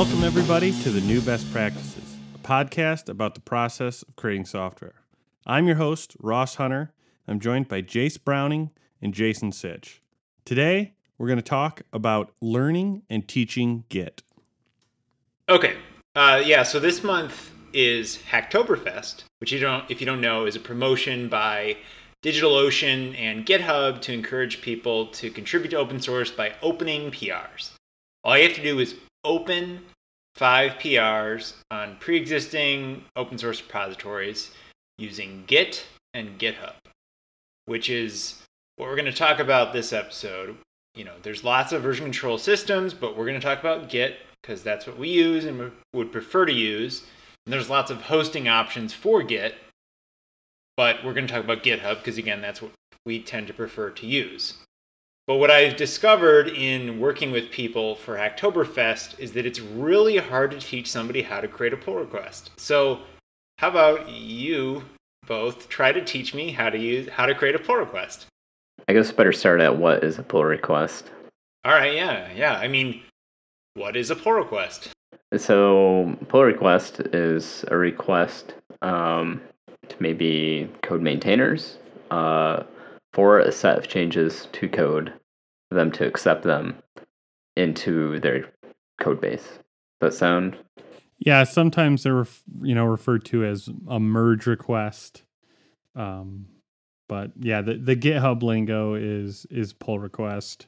Welcome, everybody, to the New Best Practices, a podcast about the process of creating software. I'm your host, Ross Hunter. I'm joined by Jace Browning and Jason Sitch. Today, we're going to talk about learning and teaching Git. Okay. Uh, yeah, so this month is Hacktoberfest, which you don't, if you don't know, is a promotion by DigitalOcean and GitHub to encourage people to contribute to open source by opening PRs. All you have to do is open five PRs on pre-existing open source repositories using Git and GitHub, which is what we're going to talk about this episode. You know, there's lots of version control systems, but we're going to talk about Git because that's what we use and would prefer to use. And there's lots of hosting options for Git, but we're going to talk about GitHub because, again, that's what we tend to prefer to use. But what I've discovered in working with people for Hacktoberfest is that it's really hard to teach somebody how to create a pull request. So, how about you both try to teach me how to use how to create a pull request? I guess I better start at what is a pull request. All right, yeah, yeah. I mean, what is a pull request? So, pull request is a request um, to maybe code maintainers uh, for a set of changes to code, them to accept them into their code base. Does that sound? Yeah, sometimes they're you know referred to as a merge request. Um, but yeah, the, the GitHub lingo is is pull request.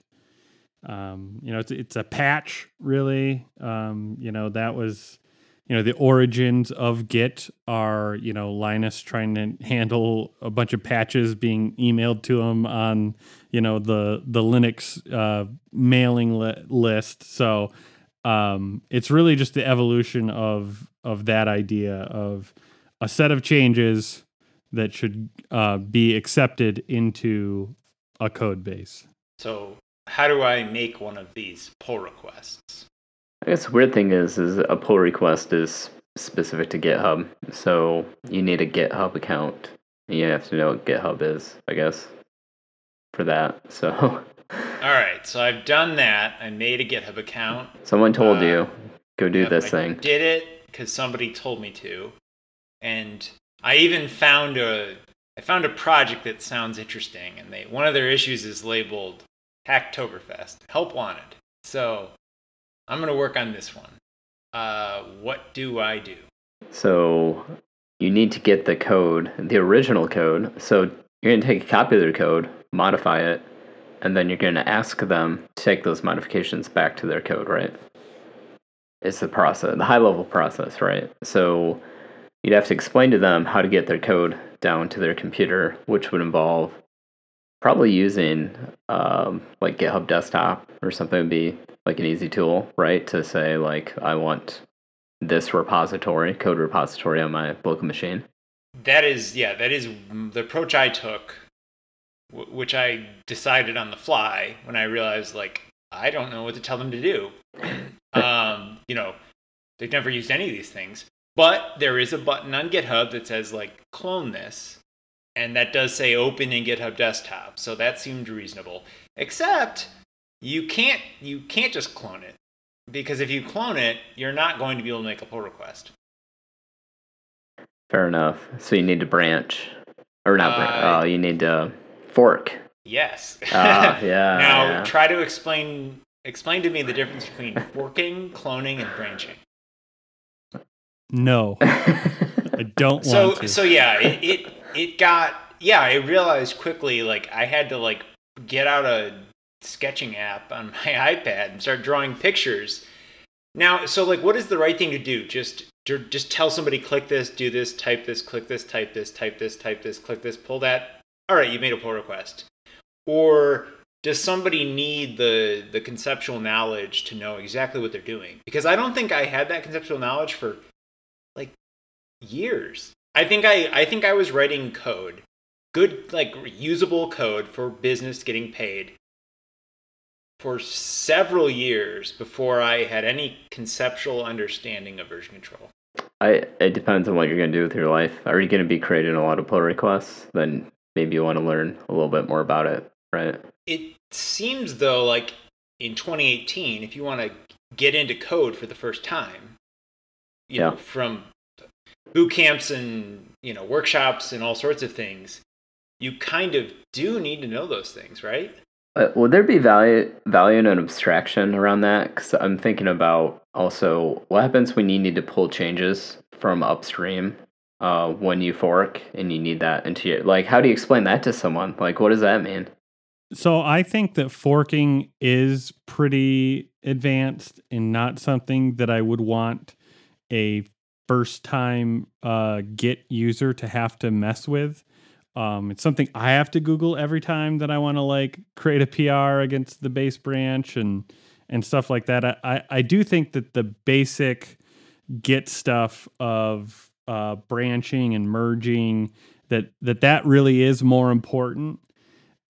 Um, you know, it's it's a patch really. Um, you know, that was you know the origins of Git are you know Linus trying to handle a bunch of patches being emailed to him on you know the the Linux uh, mailing li- list. So um, it's really just the evolution of of that idea of a set of changes that should uh, be accepted into a code base. So how do I make one of these pull requests? I guess the weird thing is, is a pull request is specific to GitHub, so you need a GitHub account. You have to know what GitHub is, I guess, for that. So. All right, so I've done that. I made a GitHub account. Someone told uh, you go do yep, this I thing. Did it because somebody told me to, and I even found a I found a project that sounds interesting, and they one of their issues is labeled Hacktoberfest, help wanted. So I'm going to work on this one. Uh, what do I do? So you need to get the code, the original code. So you're going to take a copy of their code, modify it, and then you're going to ask them to take those modifications back to their code, right? It's the process, the high level process, right? So you'd have to explain to them how to get their code down to their computer, which would involve probably using um, like GitHub Desktop or something would be like an easy tool, right? To say like I want this repository, code repository on my local machine. That is, yeah, that is the approach I took, which I decided on the fly when I realized like I don't know what to tell them to do. um, you know, they've never used any of these things, but there is a button on GitHub that says like clone this and that does say open in GitHub Desktop, so that seemed reasonable. Except you can't you can't just clone it because if you clone it, you're not going to be able to make a pull request. Fair enough. So you need to branch, or not? Uh, oh, you need to fork. Yes. uh, yeah. now yeah. try to explain explain to me the difference between forking, cloning, and branching. No, I don't so, want to. So yeah, it, it it got yeah i realized quickly like i had to like get out a sketching app on my ipad and start drawing pictures. Now so like what is the right thing to do? Just just tell somebody click this do this type this click this type this type this type this click this pull that. All right you made a pull request. Or does somebody need the the conceptual knowledge to know exactly what they're doing? Because i don't think i had that conceptual knowledge for like years. I think I I think I was writing code, good like usable code for business getting paid for several years before I had any conceptual understanding of version control. I it depends on what you're going to do with your life. Are you going to be creating a lot of pull requests? Then maybe you want to learn a little bit more about it, right? It seems though like in 2018, if you want to get into code for the first time, you Yeah. know, from boot camps and you know workshops and all sorts of things, you kind of do need to know those things, right? Uh, would there be value value in an abstraction around that? Because I'm thinking about also what happens when you need to pull changes from upstream uh, when you fork and you need that into your like. How do you explain that to someone? Like, what does that mean? So I think that forking is pretty advanced and not something that I would want a first time uh, Git user to have to mess with. Um, it's something I have to Google every time that I want to like create a PR against the base branch and and stuff like that. I, I, I do think that the basic Git stuff of uh, branching and merging that that that really is more important.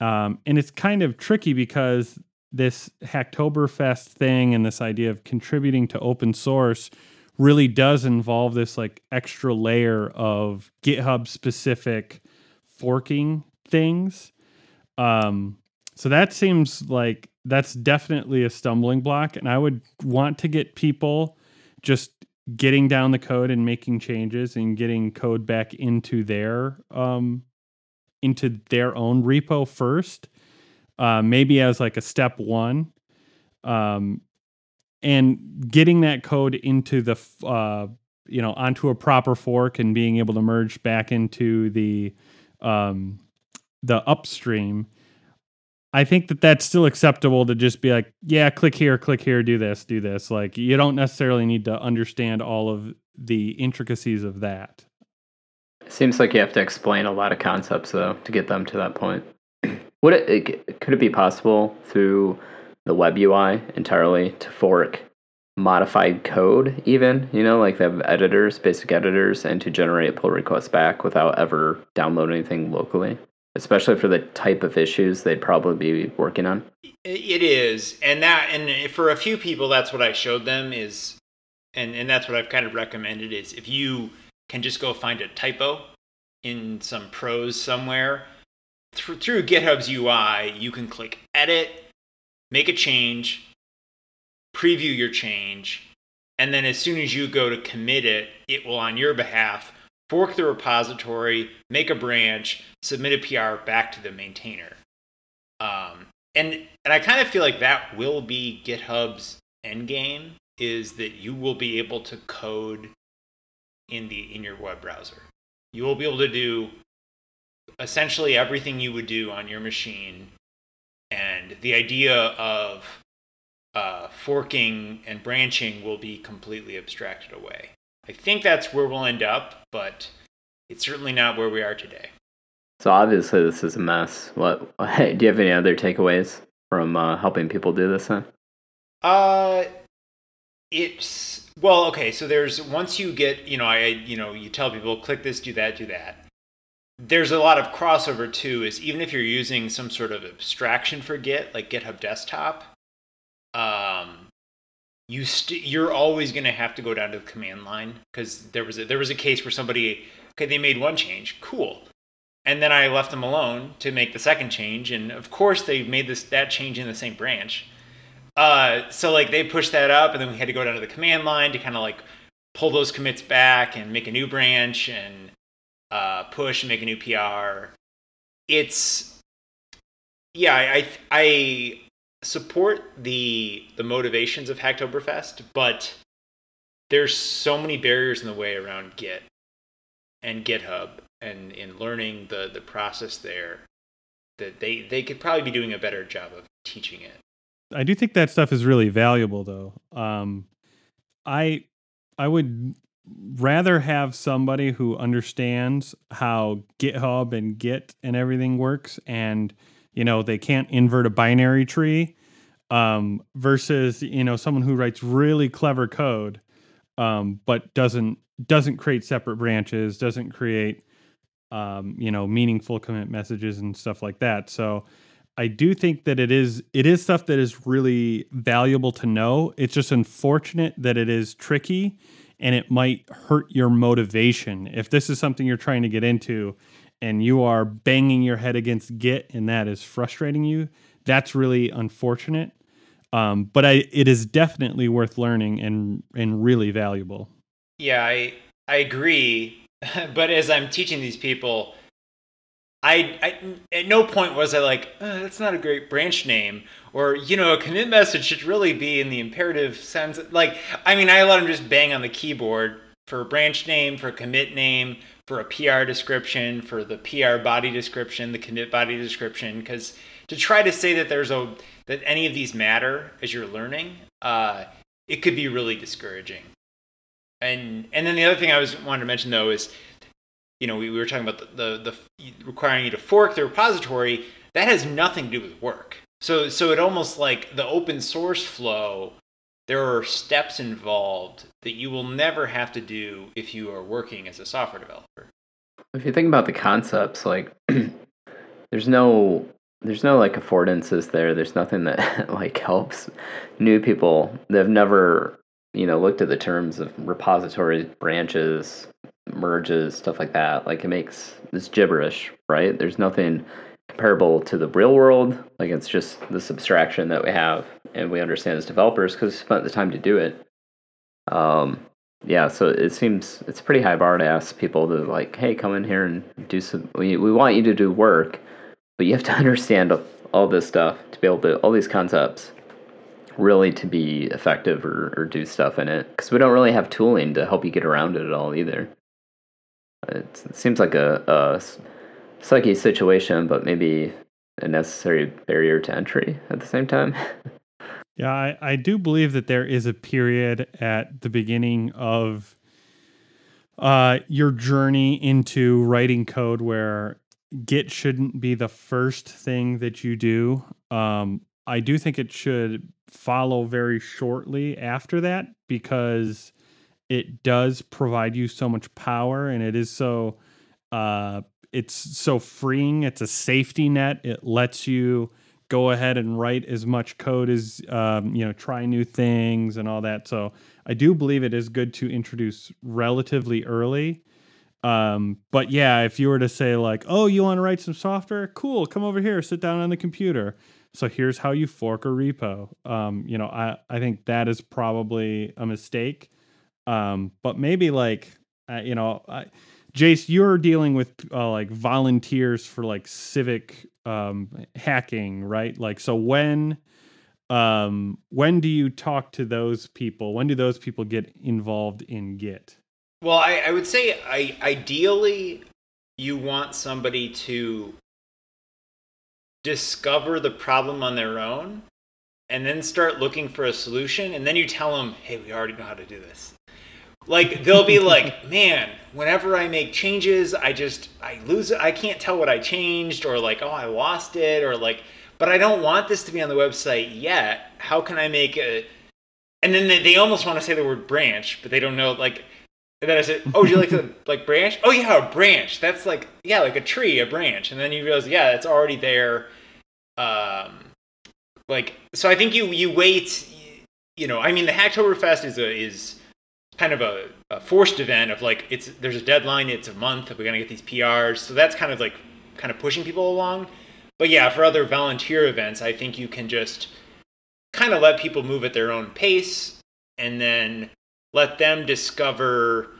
Um, and it's kind of tricky because this Hacktoberfest thing and this idea of contributing to open source really does involve this like extra layer of GitHub specific forking things. Um, so that seems like that's definitely a stumbling block. And I would want to get people just getting down the code and making changes and getting code back into their um, into their own repo first, uh, maybe as like a step one, um, and getting that code into the uh, you know onto a proper fork and being able to merge back into the um, the upstream. I think that that's still acceptable to just be like, yeah, click here, click here, do this, do this. Like you don't necessarily need to understand all of the intricacies of that. Seems like you have to explain a lot of concepts though to get them to that point. Would it, it could it be possible through the web UI entirely to fork modified code even, you know, like they have editors, basic editors and to generate pull requests back without ever downloading anything locally? Especially for the type of issues they'd probably be working on. It is, and that, and for a few people, that's what I showed them is, and and that's what I've kind of recommended is if you can just go find a typo in some prose somewhere through, through GitHub's UI, you can click edit, make a change, preview your change, and then as soon as you go to commit it, it will on your behalf fork the repository, make a branch, submit a PR back to the maintainer. Um, and and I kind of feel like that will be GitHub's end game is that you will be able to code in the in your web browser. You will be able to do essentially everything you would do on your machine, and the idea of uh, forking and branching will be completely abstracted away. I think that's where we'll end up, but it's certainly not where we are today. So obviously this is a mess. What do you have any other takeaways from uh, helping people do this then? Uh, it's well, okay. So there's once you get, you know, I, you know, you tell people click this, do that, do that. There's a lot of crossover too. Is even if you're using some sort of abstraction for Git, like GitHub Desktop, um, you st- you're always going to have to go down to the command line because there was a, there was a case where somebody okay they made one change, cool, and then I left them alone to make the second change, and of course they made this that change in the same branch. Uh, so like they pushed that up, and then we had to go down to the command line to kind of like pull those commits back and make a new branch and uh, push and make a new PR. It's yeah, I I, I support the the motivations of Hacktoberfest, but there's so many barriers in the way around Git and GitHub and in learning the the process there that they they could probably be doing a better job of teaching it. I do think that stuff is really valuable though. Um I I would rather have somebody who understands how GitHub and Git and everything works and you know they can't invert a binary tree um versus you know someone who writes really clever code um but doesn't doesn't create separate branches, doesn't create um you know meaningful commit messages and stuff like that. So I do think that it is it is stuff that is really valuable to know. It's just unfortunate that it is tricky and it might hurt your motivation. If this is something you're trying to get into and you are banging your head against Git and that is frustrating you, that's really unfortunate. Um, but I, it is definitely worth learning and and really valuable. Yeah, I I agree. but as I'm teaching these people, I, I at no point was I like, oh, that's not a great branch name, or you know, a commit message should really be in the imperative sense. Like, I mean, I let them just bang on the keyboard for a branch name, for a commit name, for a PR description, for the PR body description, the commit body description, because to try to say that there's a that any of these matter as you're learning, uh, it could be really discouraging. And and then the other thing I was wanted to mention though is you know, we, we were talking about the, the, the requiring you to fork the repository. That has nothing to do with work. So so it almost like the open source flow. There are steps involved that you will never have to do if you are working as a software developer. If you think about the concepts, like there's no there's no like affordances there. There's nothing that like helps new people that have never you know looked at the terms of repositories, branches, merges, stuff like that. Like it makes this gibberish, right? There's nothing comparable to the real world. Like it's just this abstraction that we have and we understand as developers because we spent the time to do it. Um, yeah, so it seems it's pretty high bar to ask people to like, hey, come in here and do some. We we want you to do work, but you have to understand all this stuff to be able to all these concepts really to be effective or, or do stuff in it because we don't really have tooling to help you get around it at all either it seems like a, a sucky situation, but maybe a necessary barrier to entry at the same time. yeah, I, I do believe that there is a period at the beginning of uh, your journey into writing code where Git shouldn't be the first thing that you do. Um, I do think it should follow very shortly after that because it does provide you so much power and it is so uh, it's so freeing it's a safety net it lets you go ahead and write as much code as um, you know try new things and all that. So i do believe it is good to introduce relatively early. Um, but yeah if you were to say like oh you want to write some software? Cool come over here sit down on the computer. So here's how you fork a repo. Um, you know I, I think that is probably a mistake. Um, but maybe like uh, you know, I, Jace, you're dealing with uh, like volunteers for like civic um, hacking, right? Like, so when um, when do you talk to those people? When do those people get involved in Git? Well, I, I would say I, ideally you want somebody to discover the problem on their own and then start looking for a solution and then you tell them hey we already know how to do this like they'll be like, man, whenever I make changes, I just I lose it. I can't tell what I changed, or like, oh, I lost it, or like, but I don't want this to be on the website yet. How can I make a? And then they, they almost want to say the word branch, but they don't know like. And then I said, "Oh, do you like the like branch? Oh yeah, a branch. That's like yeah, like a tree, a branch." And then you realize, yeah, it's already there. Um, like so, I think you you wait. You know, I mean, the Hacktoberfest is a is kind of a, a, forced event of like it's there's a deadline it's a month we're going to get these prs so that's kind of like kind of pushing people along. But yeah for other volunteer events i think you can just kind of let people move at their own pace and then let them discover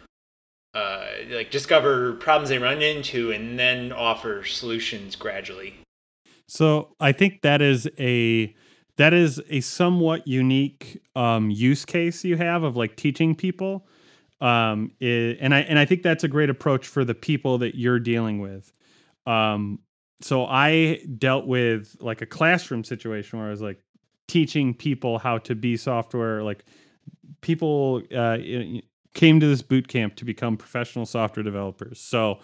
uh, like discover problems they run into and then offer solutions gradually. So i think that is a that is a somewhat unique um, use case you have of like teaching people. Um, it, and i and i think that's a great approach for the people that you're dealing with. Um, so i dealt with like a classroom situation where i was like teaching people how to be software like people uh, came to this boot camp to become professional software developers. So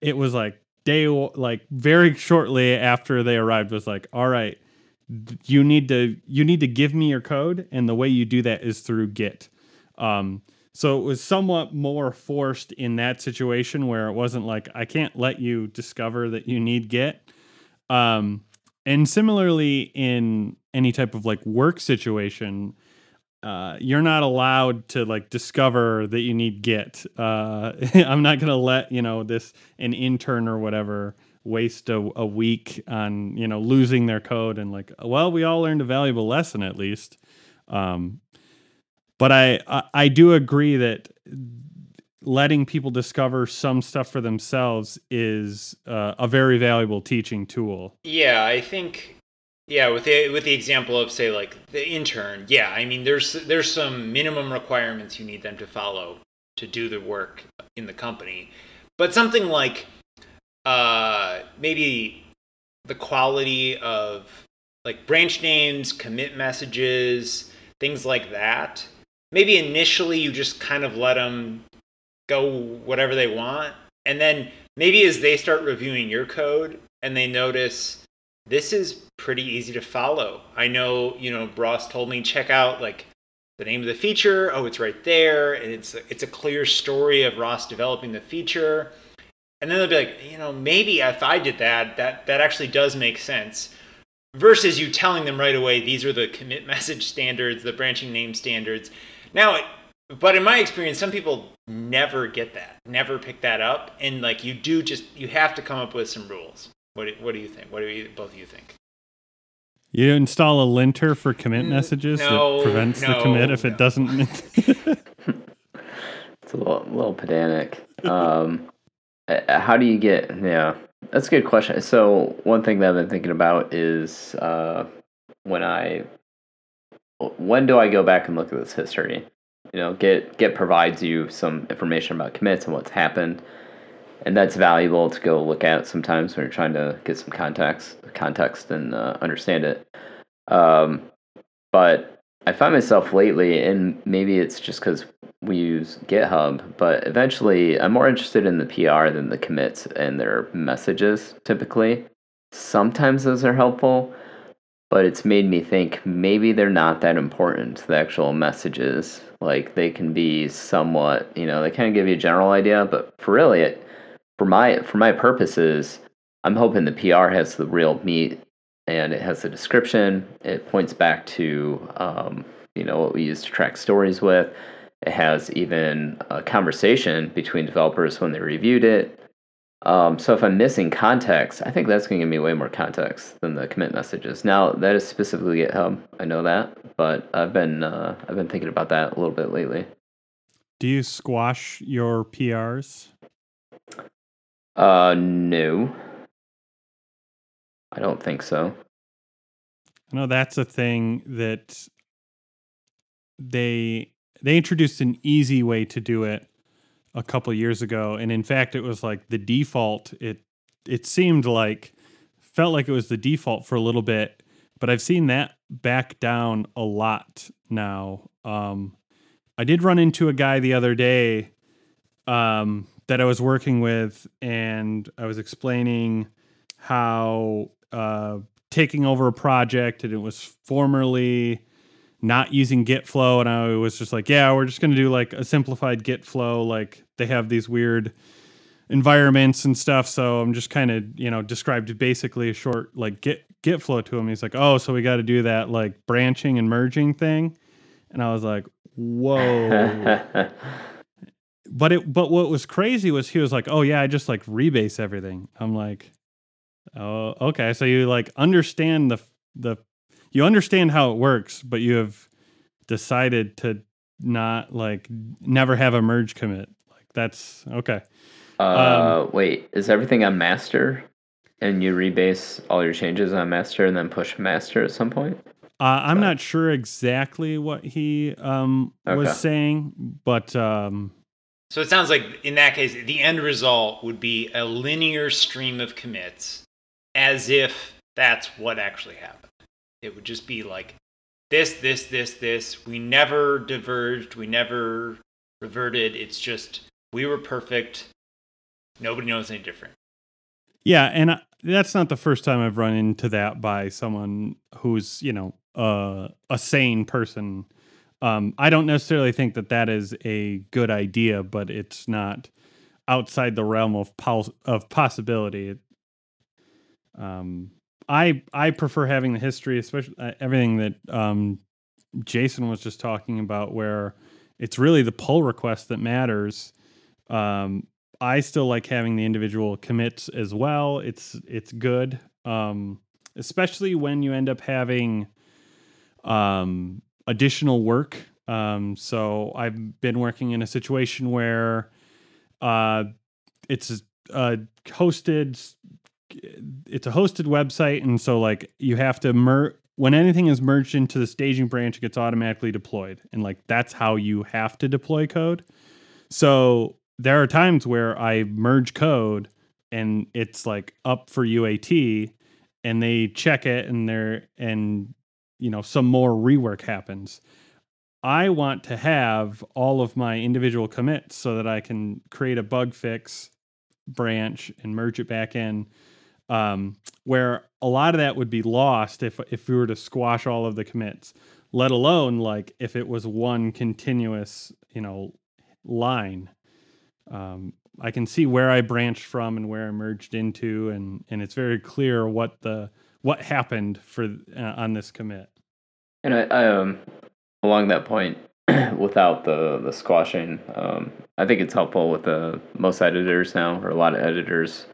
it was like day like very shortly after they arrived was like all right you need to you need to give me your code and the way you do that is through git. Um, so it was somewhat more forced in that situation where it wasn't like i can't let you discover that you need git. Um, and similarly in any type of like work situation uh, you're not allowed to like discover that you need git. Uh, i'm not going to let you know this an intern or whatever waste a, a week on you know losing their code and like well we all learned a valuable lesson at least. Um, but I, I i do agree that letting people discover some stuff for themselves is uh, a very valuable teaching tool. Yeah i think yeah with the with the example of say like the intern yeah i mean there's there's some minimum requirements you need them to follow to do the work in the company. But something like uh, maybe the quality of like branch names, commit messages, things like that. Maybe initially you just kind of let them go whatever they want. And then maybe as they start reviewing your code and they notice this is pretty easy to follow. I know, you know, Ross told me check out like the name of the feature. Oh, it's right there. And it's a, it's a clear story of Ross developing the feature and then they'll be like, you know, maybe if I did that, that that actually does make sense. Versus you telling them right away, these are the commit message standards, the branching name standards. Now, but in my experience, some people never get that, never pick that up, and like you do, just you have to come up with some rules. What do, what do you think? What do you, both of you think? You install a linter for commit messages no, that prevents no, the commit if no. it doesn't. it's a little, little pedantic. Um, how do you get? Yeah, that's a good question. So one thing that I've been thinking about is uh, when I when do I go back and look at this history? You know, Git Git provides you some information about commits and what's happened, and that's valuable to go look at sometimes when you're trying to get some context context and uh, understand it. Um, but I find myself lately, and maybe it's just because we use GitHub, but eventually I'm more interested in the PR than the commits and their messages typically. Sometimes those are helpful, but it's made me think maybe they're not that important, the actual messages. Like they can be somewhat, you know, they kind of give you a general idea, but for really it for my for my purposes, I'm hoping the PR has the real meat and it has the description. It points back to um, you know what we use to track stories with it has even a conversation between developers when they reviewed it. Um, so if I'm missing context, I think that's going to give me way more context than the commit messages. Now that is specifically GitHub, I know that, but I've been uh, I've been thinking about that a little bit lately. Do you squash your PRs? Uh, no, I don't think so. I know that's a thing that they they introduced an easy way to do it a couple years ago and in fact it was like the default. It it seemed like felt like it was the default for a little bit but i've seen that back down a lot now. Um i did run into a guy the other day um that i was working with and i was explaining how uh taking over a project and it was formerly not using git flow and i was just like yeah we're just going to do like a simplified git flow like they have these weird environments and stuff so i'm just kind of you know described basically a short like git git flow to him. He's like oh so we got to do that like branching and merging thing? And i was like whoa. But it but what was crazy was he was like oh yeah i just like rebase everything. I'm like oh okay so you like understand the the you understand how it works, but you have decided to not like never have a merge commit. Like that's okay. Uh, um, wait, is everything on master, and you rebase all your changes on master, and then push master at some point? Uh, I'm but. not sure exactly what he um, okay. was saying, but um, so it sounds like in that case, the end result would be a linear stream of commits, as if that's what actually happened. It would just be like this, this, this, this. We never diverged. We never reverted. It's just we were perfect. Nobody knows any different. Yeah, and I, that's not the first time I've run into that by someone who's you know uh, a sane person. Um, I don't necessarily think that that is a good idea, but it's not outside the realm of of possibility. Um, I I prefer having the history, especially uh, everything that um, Jason was just talking about, where it's really the pull request that matters. Um, I still like having the individual commits as well. It's it's good, um, especially when you end up having um, additional work. Um, so I've been working in a situation where uh, it's a hosted it's a hosted website, and so like you have to mer when anything is merged into the staging branch, it gets automatically deployed, and like that's how you have to deploy code. So there are times where I merge code and it's like up for UAT and they check it and they're and you know some more rework happens. I want to have all of my individual commits so that I can create a bug fix branch and merge it back in. Um, where a lot of that would be lost if if we were to squash all of the commits, let alone like if it was one continuous, you know, line um, I can see where I branched from and where I merged into, and and it's very clear what the what happened for uh, on this commit. And I, um along that point, without the the squashing, um, I think it's helpful with the most editors now, or a lot of editors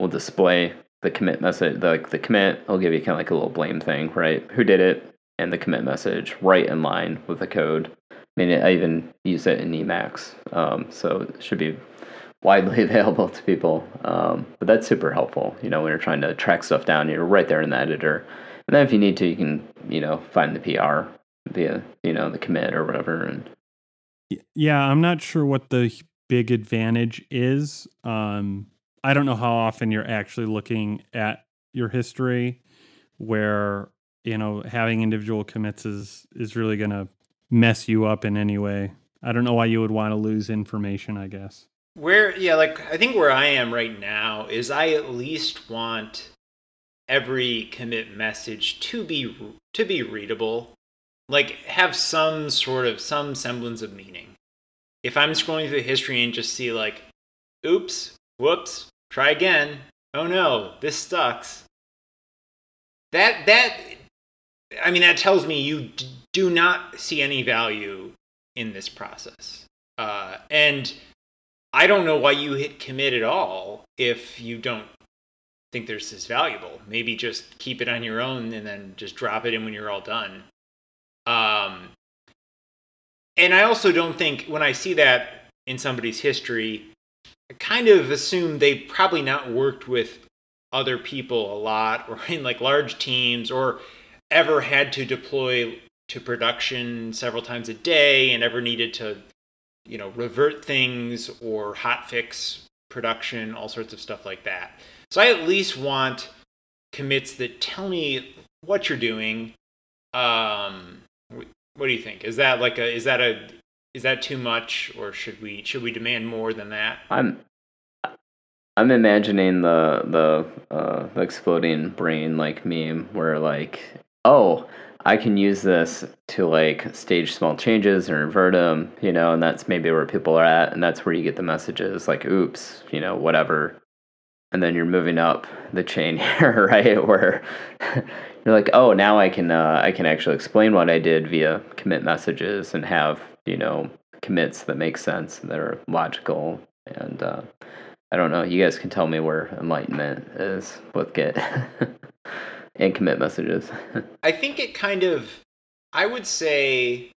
will display the commit message. The, like the commit will give you kind of like a little blame thing, right? Who did it, and the commit message right in line with the code. I mean, I even use it in Emacs, um, so it should be widely available to people. Um, but that's super helpful, you know, when you're trying to track stuff down, you're right there in the editor. And then if you need to, you can, you know, find the PR via, you know, the commit or whatever. And yeah, I'm not sure what the big advantage is. Um, I don't know how often you're actually looking at your history, where you know having individual commits is is really going to mess you up in any way. I don't know why you would want to lose information, I guess. Where yeah, like I think where I am right now is I at least want every commit message to be to be readable. Like have some sort of some semblance of meaning. If I'm scrolling through history and just see like oops, whoops, try again. Oh no, this sucks. That that I mean that tells me you do not see any value in this process. Uh, and I don't know why you hit commit at all if you don't think there's this valuable. Maybe just keep it on your own and then just drop it in when you're all done. Um, and I also don't think when I see that in somebody's history, kind of assume they probably not worked with other people a lot or in like large teams or ever had to deploy to production several times a day and ever needed to, you know, revert things or hotfix production, all sorts of stuff like that. So I at least want commits that tell me what you're doing. Um, what do you think? Is that like a is that a is that too much or should we should we demand more than that? I'm I'm imagining the the uh, exploding brain like meme where like oh I can use this to like stage small changes or invert them, you know, and that's maybe where people are at, and that's where you get the messages like, "Oops," you know, whatever, and then you're moving up the chain here, right? Where you're like, "Oh, now I can uh, I can actually explain what I did via commit messages and have you know commits that make sense that are logical." And uh, I don't know, you guys can tell me where enlightenment is with Git. and commit messages. I think it kind of, I would say,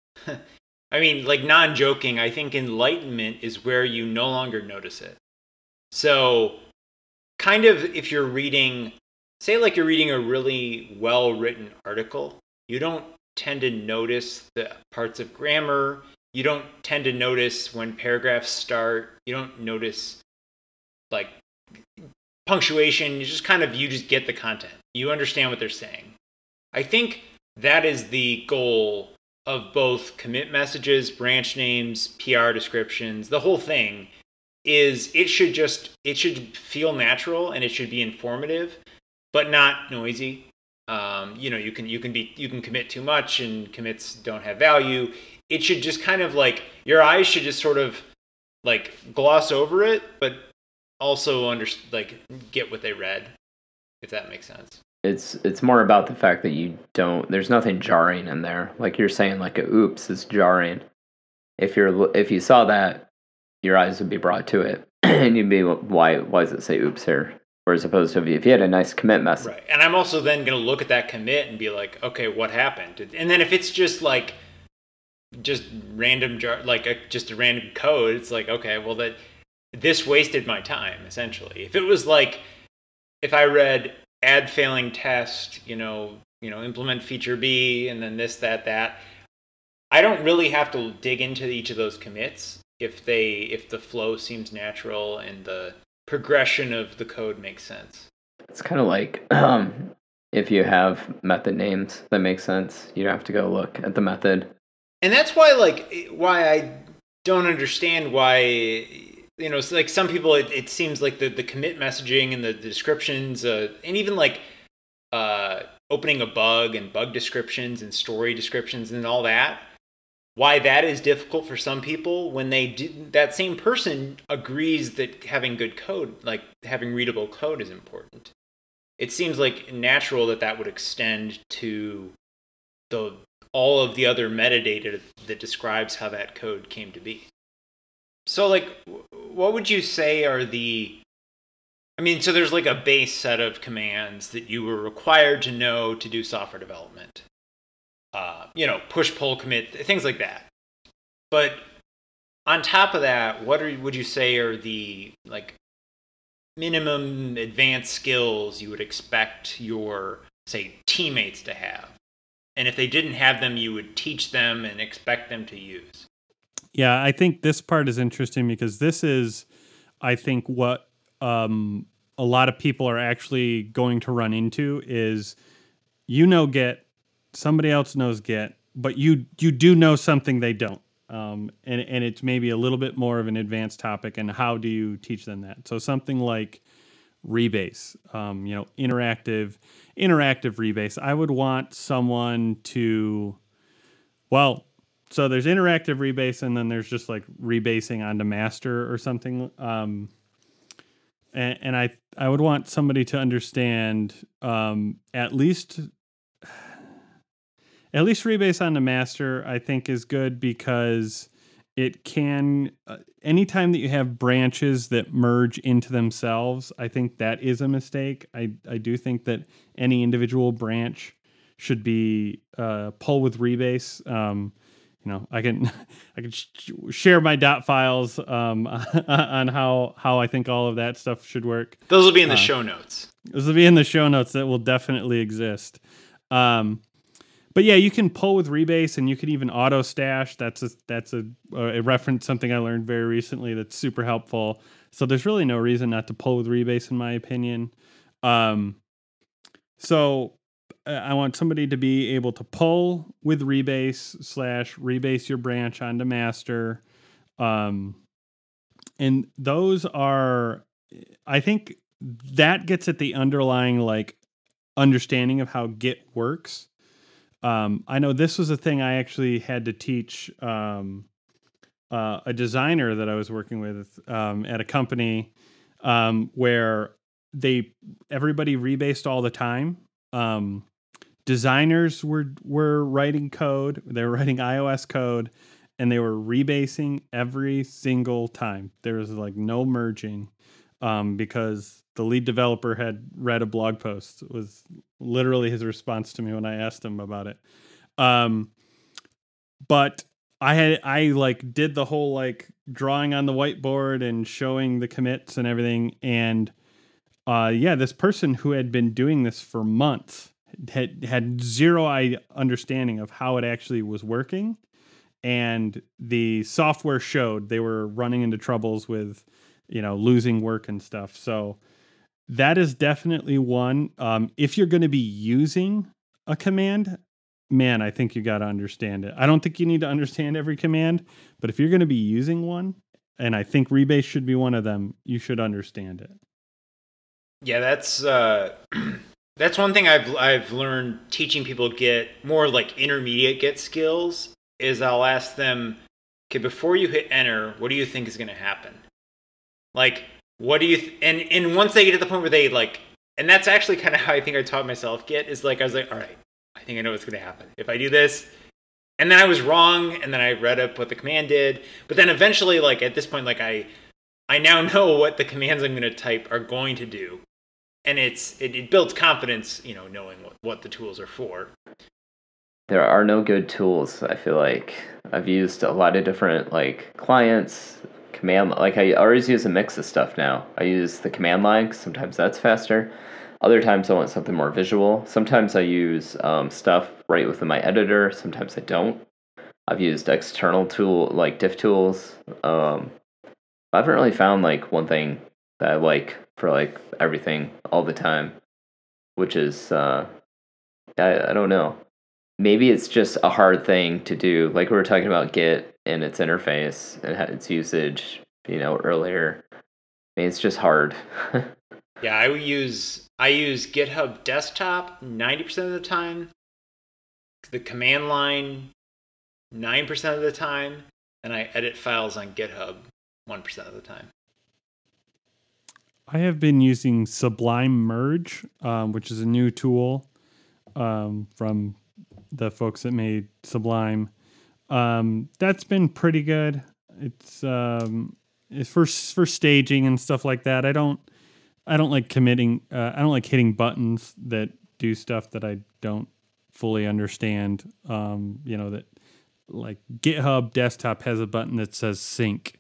I mean, like non joking, I think enlightenment is where you no longer notice it. So, kind of if you're reading, say, like you're reading a really well written article, you don't tend to notice the parts of grammar. You don't tend to notice when paragraphs start. You don't notice like punctuation. You just kind of, you just get the content. You understand what they're saying. I think that is the goal of both commit messages, branch names, PR descriptions, the whole thing is it should just it should feel natural and it should be informative, but not noisy. Um, you know, you can you can be you can commit too much and commits don't have value. It should just kind of like your eyes should just sort of like gloss over it, but also under like get what they read, if that makes sense it's it's more about the fact that you don't there's nothing jarring in there like you're saying like a oops is jarring if you're if you saw that your eyes would be brought to it and you'd be why why does it say oops here? Whereas opposed to if you had a nice commit message. Right. And I'm also then going to look at that commit and be like, okay, what happened? And then if it's just like just random jar like a, just a random code, it's like, okay, well that this wasted my time essentially. If it was like if I read add failing test, you know, you know, implement feature B and then this that that, I don't really have to dig into each of those commits if they if the flow seems natural and the progression of the code makes sense. It's kind of like um, if you have method names that make sense, you don't have to go look at the method. And that's why, like, why I don't understand why you know, like some people, it, it seems like the the commit messaging and the, the descriptions, uh, and even like uh, opening a bug and bug descriptions and story descriptions and all that why that is difficult for some people when they that same person agrees that having good code like having readable code is important. It seems like natural that that would extend to the all of the other metadata that describes how that code came to be so like what would you say are the I mean, so there's like a base set of commands that you were required to know to do software development uh, you know, push, pull, commit, things like that. But on top of that, what are, would you say are the like minimum advanced skills you would expect your say teammates to have? And if they didn't have them, you would teach them and expect them to use. Yeah, I think this part is interesting because this is, I think, what um, a lot of people are actually going to run into is you know Git somebody else knows Git, but you you do know something they don't. Um, and and it's maybe a little bit more of an advanced topic. And how do you teach them that? So something like rebase, um, you know, interactive interactive rebase. I would want someone to, well, so there's interactive rebase, and then there's just like rebasing onto master or something. Um, and, and I I would want somebody to understand um, at least at least rebase on the master i think is good because it can uh, anytime that you have branches that merge into themselves i think that is a mistake i i do think that any individual branch should be uh, pull with rebase um, you know i can i can sh- share my dot files um, on how how i think all of that stuff should work those will be in the uh, show notes those will be in the show notes that will definitely exist um, but yeah, you can pull with rebase, and you can even auto stash. That's a that's a, a reference something I learned very recently that's super helpful. So there's really no reason not to pull with rebase, in my opinion. Um, so I want somebody to be able to pull with rebase slash rebase your branch onto master. Um, and those are, I think that gets at the underlying like understanding of how Git works. Um, I know this was a thing I actually had to teach um, uh, a designer that I was working with um, at a company um, where they everybody rebased all the time. Um, designers were were writing code, they were writing iOS code, and they were rebasing every single time. There was like no merging um, because the lead developer had read a blog post. It was literally his response to me when I asked him about it. Um, but I had I like did the whole like drawing on the whiteboard and showing the commits and everything, and uh, yeah, this person who had been doing this for months had had zero understanding of how it actually was working, and the software showed they were running into troubles with you know losing work and stuff. So that is definitely one. Um, if you're going to be using a command, man, I think you got to understand it. I don't think you need to understand every command, but if you're going to be using one, and I think rebase should be one of them, you should understand it. Yeah, that's uh, that's one thing I've I've learned teaching people Git more like intermediate Git skills is I'll ask them, okay, before you hit enter, what do you think is going to happen? Like what do you th- and and once they get to the point where they like and that's actually kind of how I think I taught myself Git is like I was like all right I think I know what's going to happen if I do this and then I was wrong and then I read up what the command did but then eventually like at this point like I I now know what the commands I'm going to type are going to do, and it's it, it builds confidence, you know, knowing what, what the tools are for. There are no good tools. I feel like I've used a lot of different like clients, command. Like I always use a mix of stuff now. I use the command line. sometimes that's faster. Other times I want something more visual. Sometimes I use um, stuff right within my editor. Sometimes I don't. I've used external tool like diff tools. Um, I haven't really found like one thing that I like for like everything all the time, which is uh, I, I don't know. Maybe it's just a hard thing to do. Like we were talking about Git and its interface and its usage, you know, earlier. I mean, it's just hard. Yeah, I use I use GitHub Desktop ninety percent of the time, the command line nine percent of the time, and I edit files on GitHub one percent of the time. I have been using Sublime Merge, um, which is a new tool um, from the folks that made Sublime. Um, that's been pretty good. It's um, it's for for staging and stuff like that. I don't I don't like committing. Uh, I don't like hitting buttons that do stuff that I don't fully understand. Um, you know that like GitHub desktop has a button that says sync,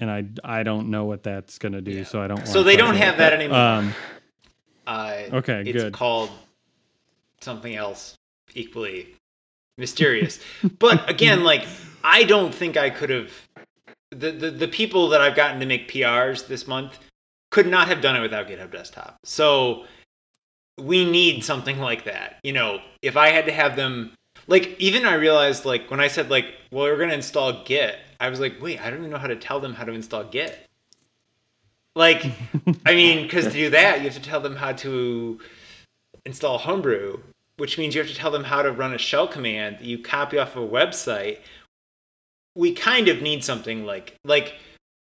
and I I don't know what that's gonna do, Yeah. so I don't. So wanna they don't it. have that anymore. Um, Uh, Okay, it's good. called something else equally mysterious. but again, like I don't think I could have the, the the people that I've gotten to make PRs this month could not have done it without GitHub Desktop. So we need something like that. You know, if I had to have them like even I realized like when I said like, well, we're gonna install Git, I was like, wait, I don't even know how to tell them how to install Git. Like, I mean, because to do that, you have to tell them how to install Homebrew, which means you have to tell them how to run a shell command that you copy off of a website. We kind of need something like like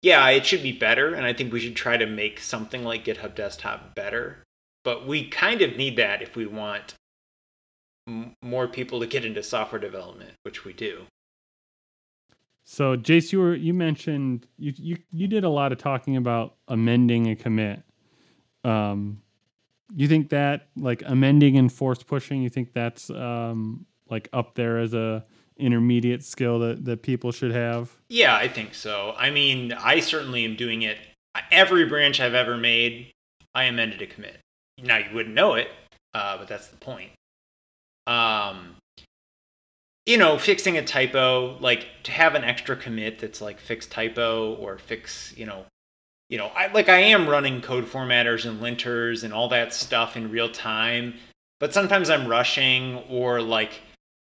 yeah, it should be better, and I think we should try to make something like GitHub Desktop better. But we kind of need that if we want m- more people to get into software development, which we do. So, Jace, you were you mentioned you you you did a lot of talking about amending a commit. Um, you think that like amending and force pushing, you think that's um like up there as a intermediate skill that that people should have? Yeah, I think so. I mean, I certainly am doing it. Every branch I've ever made, I amended a commit. Now you wouldn't know it, uh, but that's the point. Um, you know, fixing a typo, like to have an extra commit that's like fix typo or fix, you know, you know, I like I am running code formatters and linters and all that stuff in real time, but sometimes I'm rushing or like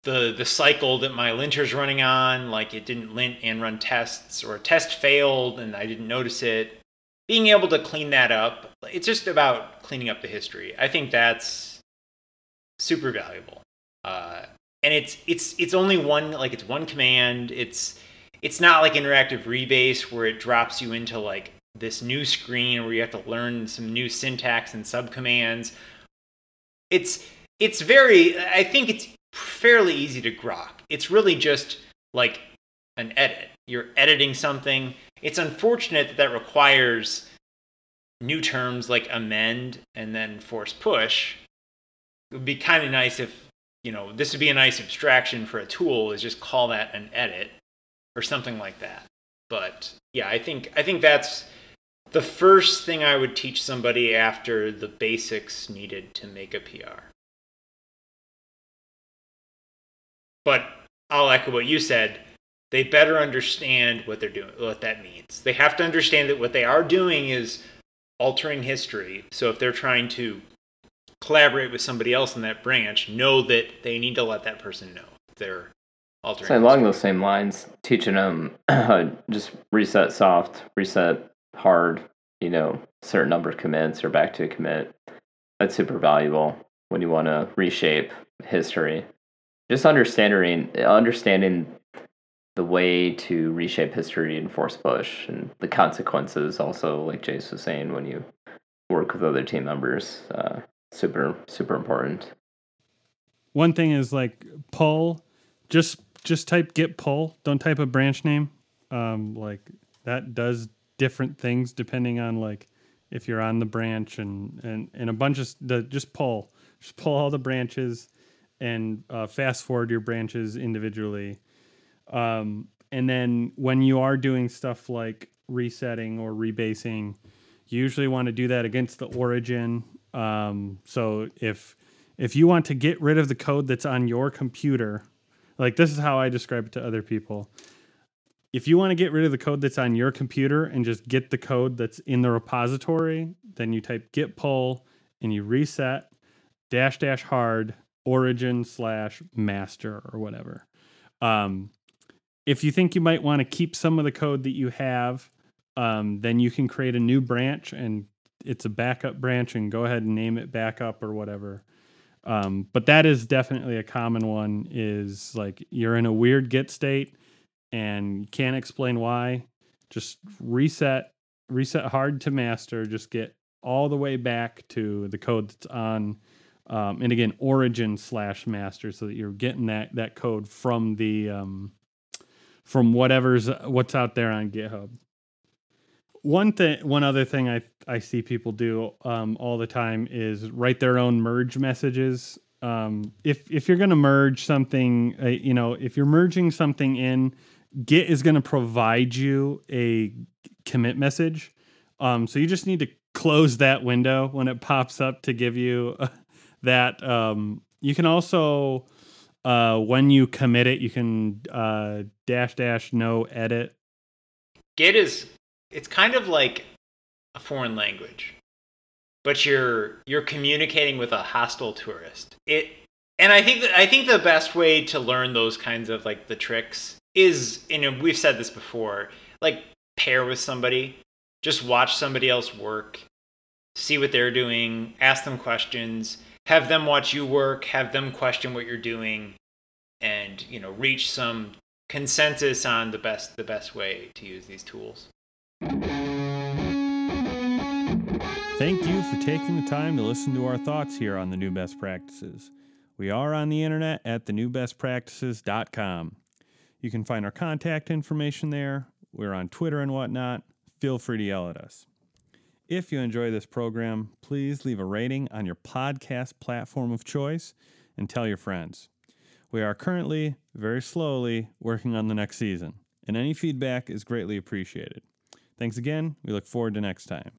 the the cycle that my linter's running on, like it didn't lint and run tests, or a test failed and I didn't notice it. Being able to clean that up, it's just about cleaning up the history. I think that's super valuable. Uh, and it's it's it's only one like it's one command. It's it's not like interactive rebase where it drops you into like this new screen where you have to learn some new syntax and subcommands. It's it's very I think it's fairly easy to grok. It's really just like an edit. You're editing something. It's unfortunate that that requires new terms like amend and then force push. It would be kind of nice if, you know, this would be a nice abstraction for a tool is just call that an edit or something like that. But yeah, I think I think that's the first thing I would teach somebody after the basics needed to make a PR. But I'll echo what you said. They better understand what they're doing, what that means. They have to understand that what they are doing is altering history. So if they're trying to collaborate with somebody else in that branch, know that they need to let that person know they're altering. So along those same lines, teaching them just reset soft, reset hard, you know, certain number of commits or back to a commit. That's super valuable when you want to reshape history. Just understanding understanding the way to reshape history and force push and the consequences also like Jace was saying when you work with other team members. Uh, super super important. One thing is like pull, just just type git pull. Don't type a branch name. Um, like that does different things depending on like if you're on the branch and and and a bunch of the just pull just pull all the branches and uh, fast forward your branches individually um, and then when you are doing stuff like resetting or rebasing you usually want to do that against the origin um, so if if you want to get rid of the code that's on your computer like this is how i describe it to other people if you want to get rid of the code that's on your computer and just get the code that's in the repository, then you type git pull and you reset dash dash hard origin slash master or whatever. Um, if you think you might want to keep some of the code that you have, um, then you can create a new branch and it's a backup branch and go ahead and name it backup or whatever. Um, but that is definitely a common one is like you're in a weird git state and can't explain why. Just reset, reset hard to master. Just get all the way back to the code that's on, um, and again, origin slash master, so that you're getting that that code from the um, from whatever's what's out there on GitHub. One thing, one other thing I I see people do um, all the time is write their own merge messages. Um, if if you're going to merge something, uh, you know, if you're merging something in Git is going to provide you a commit message. Um, so you just need to close that window when it pops up to give you that. Um, you can also, uh, when you commit it, you can uh, dash dash no edit. Git is it's kind of like a foreign language, but you're you're communicating with a hostile tourist. It and I think that I think the best way to learn those kinds of like the tricks is you know we've said this before like pair with somebody. Just watch somebody else work. See what they're doing. Ask them questions. Have them watch you work. Have them question what you're doing. And you know reach some consensus on the best the best way to use these tools thank you for taking the time to listen to our thoughts here on the new best practices we are on the internet at thenewbestpractices.com you can find our contact information there. We're on Twitter and whatnot. Feel free to yell at us. If you enjoy this program, please leave a rating on your podcast platform of choice and tell your friends. We are currently, very slowly, working on the next season, and any feedback is greatly appreciated. Thanks again. We look forward to next time.